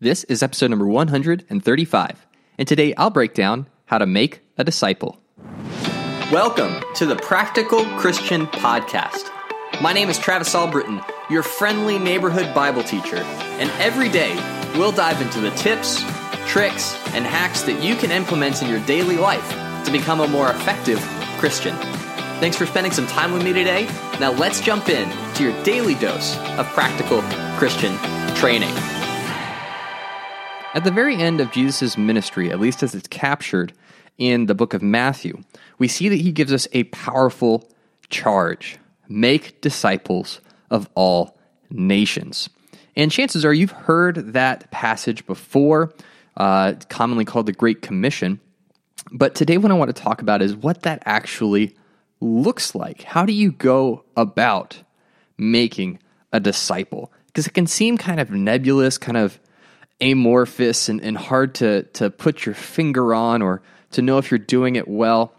This is episode number 135, and today I'll break down how to make a disciple. Welcome to the Practical Christian Podcast. My name is Travis Albritton, your friendly neighborhood Bible teacher, and every day we'll dive into the tips, tricks, and hacks that you can implement in your daily life to become a more effective Christian. Thanks for spending some time with me today. Now let's jump in to your daily dose of practical Christian training. At the very end of Jesus' ministry, at least as it's captured in the book of Matthew, we see that he gives us a powerful charge make disciples of all nations. And chances are you've heard that passage before, uh, commonly called the Great Commission. But today, what I want to talk about is what that actually looks like. How do you go about making a disciple? Because it can seem kind of nebulous, kind of amorphous, and, and hard to, to put your finger on or to know if you're doing it well.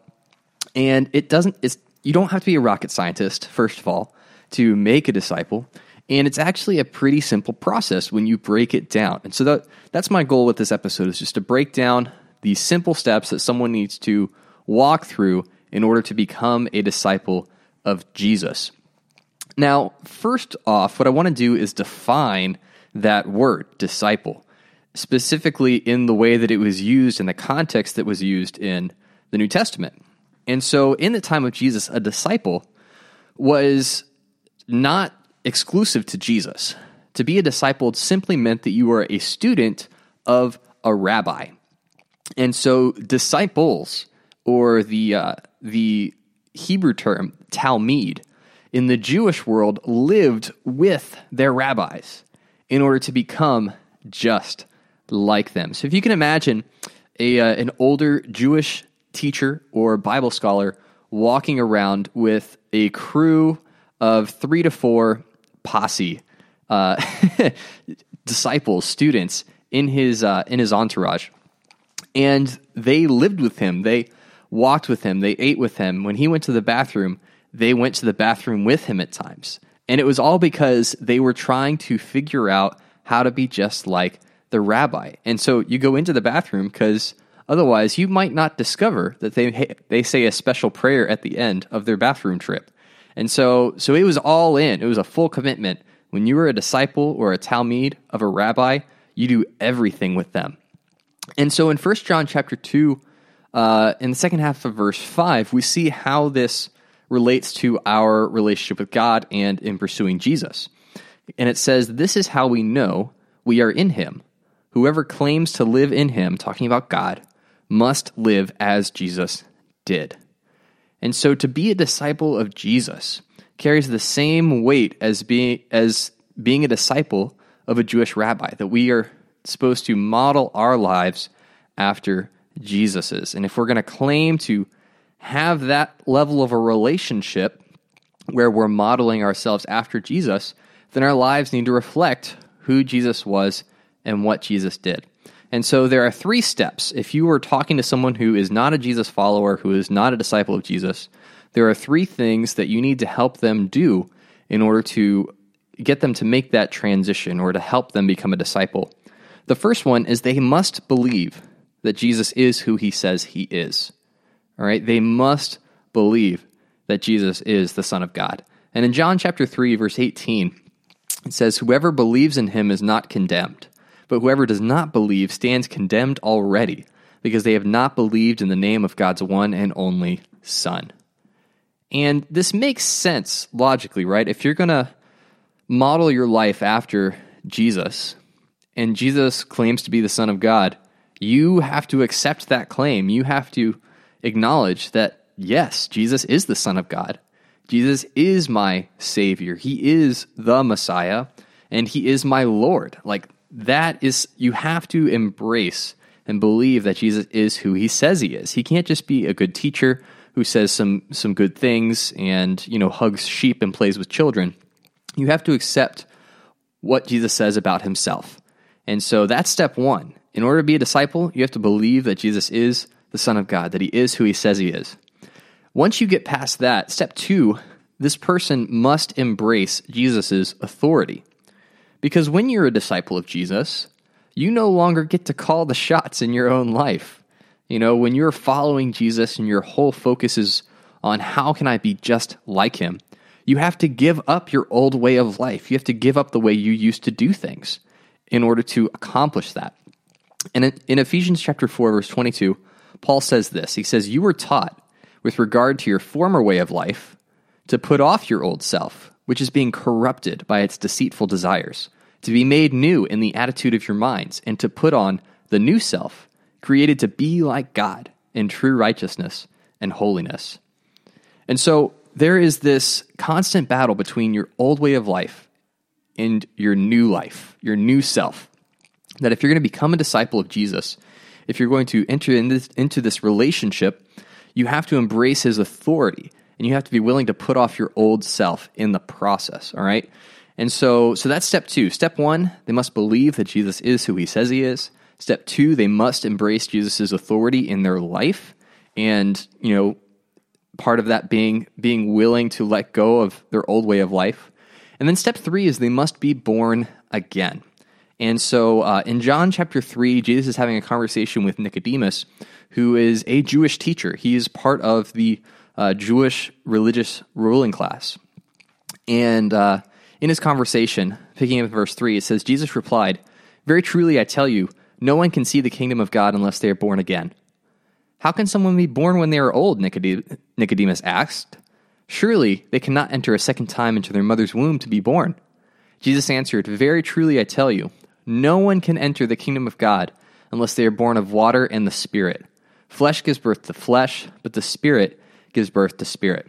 And it doesn't, it's, you don't have to be a rocket scientist, first of all, to make a disciple. And it's actually a pretty simple process when you break it down. And so that, that's my goal with this episode is just to break down these simple steps that someone needs to walk through in order to become a disciple of Jesus. Now, first off, what I want to do is define that word, disciple, specifically in the way that it was used in the context that was used in the New Testament. And so, in the time of Jesus, a disciple was not exclusive to Jesus. To be a disciple simply meant that you were a student of a rabbi. And so, disciples, or the, uh, the Hebrew term talmid, in the Jewish world lived with their rabbis in order to become just like them. So if you can imagine a, uh, an older Jewish teacher or Bible scholar walking around with a crew of three to four posse uh, disciples, students in his uh, in his entourage, and they lived with him. They walked with him. They ate with him. When he went to the bathroom, they went to the bathroom with him at times. And it was all because they were trying to figure out how to be just like the rabbi. And so you go into the bathroom because otherwise you might not discover that they they say a special prayer at the end of their bathroom trip. And so so it was all in. It was a full commitment. When you were a disciple or a talmid of a rabbi, you do everything with them. And so in 1 John chapter 2 uh, in the second half of verse 5, we see how this relates to our relationship with God and in pursuing Jesus. And it says, This is how we know we are in Him. Whoever claims to live in Him, talking about God, must live as Jesus did. And so to be a disciple of Jesus carries the same weight as being, as being a disciple of a Jewish rabbi, that we are supposed to model our lives after Jesus's. And if we're going to claim to have that level of a relationship where we're modeling ourselves after Jesus, then our lives need to reflect who Jesus was and what Jesus did. And so there are three steps. If you were talking to someone who is not a Jesus follower, who is not a disciple of Jesus, there are three things that you need to help them do in order to get them to make that transition or to help them become a disciple. The first one is they must believe that Jesus is who he says he is. All right? They must believe that Jesus is the Son of God. And in John chapter 3, verse 18, it says, Whoever believes in him is not condemned, but whoever does not believe stands condemned already, because they have not believed in the name of God's one and only Son. And this makes sense logically, right? If you're going to model your life after Jesus, and Jesus claims to be the Son of God, you have to accept that claim. You have to acknowledge that, yes, Jesus is the Son of God. Jesus is my Savior. He is the Messiah, and He is my Lord. Like, that is, you have to embrace and believe that Jesus is who He says He is. He can't just be a good teacher who says some, some good things and, you know, hugs sheep and plays with children. You have to accept what Jesus says about Himself. And so that's step one. In order to be a disciple, you have to believe that Jesus is the Son of God, that he is who he says he is. Once you get past that, step two, this person must embrace Jesus' authority. Because when you're a disciple of Jesus, you no longer get to call the shots in your own life. You know, when you're following Jesus and your whole focus is on how can I be just like him, you have to give up your old way of life. You have to give up the way you used to do things in order to accomplish that. And in, Ephesians chapter 4 verse 22, Paul says this. He says, "You were taught with regard to your former way of life to put off your old self, which is being corrupted by its deceitful desires, to be made new in the attitude of your minds, and to put on the new self, created to be like God in true righteousness and holiness." And so there is this constant battle between your old way of life and your new life, your new self. That if you're going to become a disciple of Jesus, if you're going to enter in this, into this relationship, you have to embrace his authority and you have to be willing to put off your old self in the process, all right? And so so that's step 2. Step 1, they must believe that Jesus is who he says he is. Step 2, they must embrace Jesus' authority in their life and, you know, part of that being being willing to let go of their old way of life. And then step 3 is they must be born again. And so uh, in John chapter 3, Jesus is having a conversation with Nicodemus, who is a Jewish teacher. He is part of the uh, Jewish religious ruling class. And uh, in his conversation, picking up verse 3, it says, Jesus replied, Very truly I tell you, no one can see the kingdom of God unless they are born again. How can someone be born when they are old? Nicodemus asked. Surely they cannot enter a second time into their mother's womb to be born. Jesus answered, Very truly I tell you, no one can enter the kingdom of God unless they are born of water and the Spirit. Flesh gives birth to flesh, but the Spirit gives birth to spirit.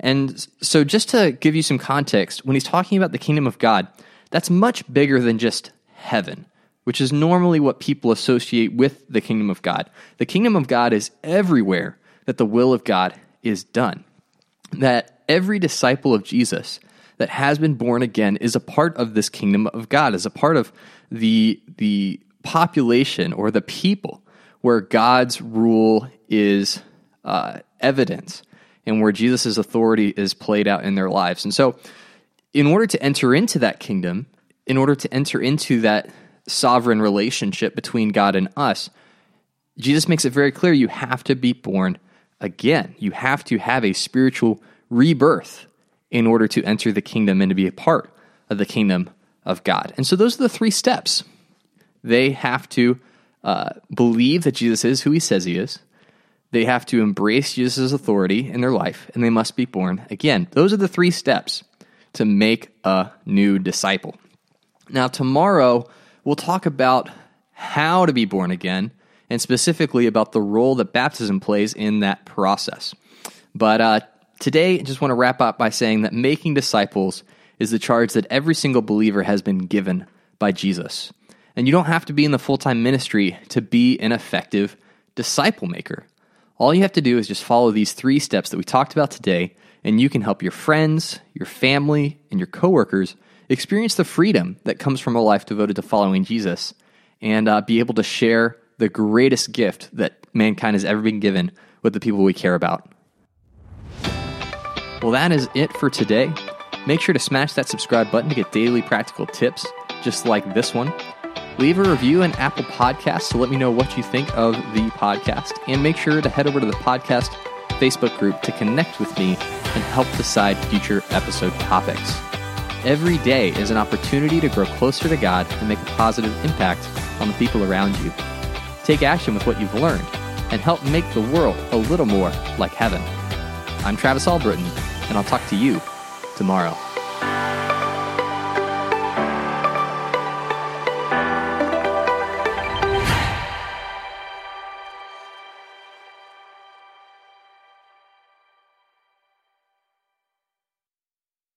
And so, just to give you some context, when he's talking about the kingdom of God, that's much bigger than just heaven, which is normally what people associate with the kingdom of God. The kingdom of God is everywhere that the will of God is done. That every disciple of Jesus that has been born again is a part of this kingdom of God, is a part of the the population or the people where God's rule is uh, evident and where Jesus' authority is played out in their lives. And so, in order to enter into that kingdom, in order to enter into that sovereign relationship between God and us, Jesus makes it very clear you have to be born again. You have to have a spiritual rebirth in order to enter the kingdom and to be a part of the kingdom of God. And so those are the three steps. They have to uh, believe that Jesus is who he says he is. They have to embrace Jesus' authority in their life, and they must be born again. Those are the three steps to make a new disciple. Now, tomorrow, we'll talk about how to be born again, and specifically about the role that baptism plays in that process. But uh, Today, I just want to wrap up by saying that making disciples is the charge that every single believer has been given by Jesus. And you don't have to be in the full time ministry to be an effective disciple maker. All you have to do is just follow these three steps that we talked about today, and you can help your friends, your family, and your coworkers experience the freedom that comes from a life devoted to following Jesus and uh, be able to share the greatest gift that mankind has ever been given with the people we care about. Well, that is it for today. Make sure to smash that subscribe button to get daily practical tips just like this one. Leave a review in Apple Podcasts to let me know what you think of the podcast. And make sure to head over to the podcast Facebook group to connect with me and help decide future episode topics. Every day is an opportunity to grow closer to God and make a positive impact on the people around you. Take action with what you've learned and help make the world a little more like heaven. I'm Travis Albritton and I'll talk to you tomorrow.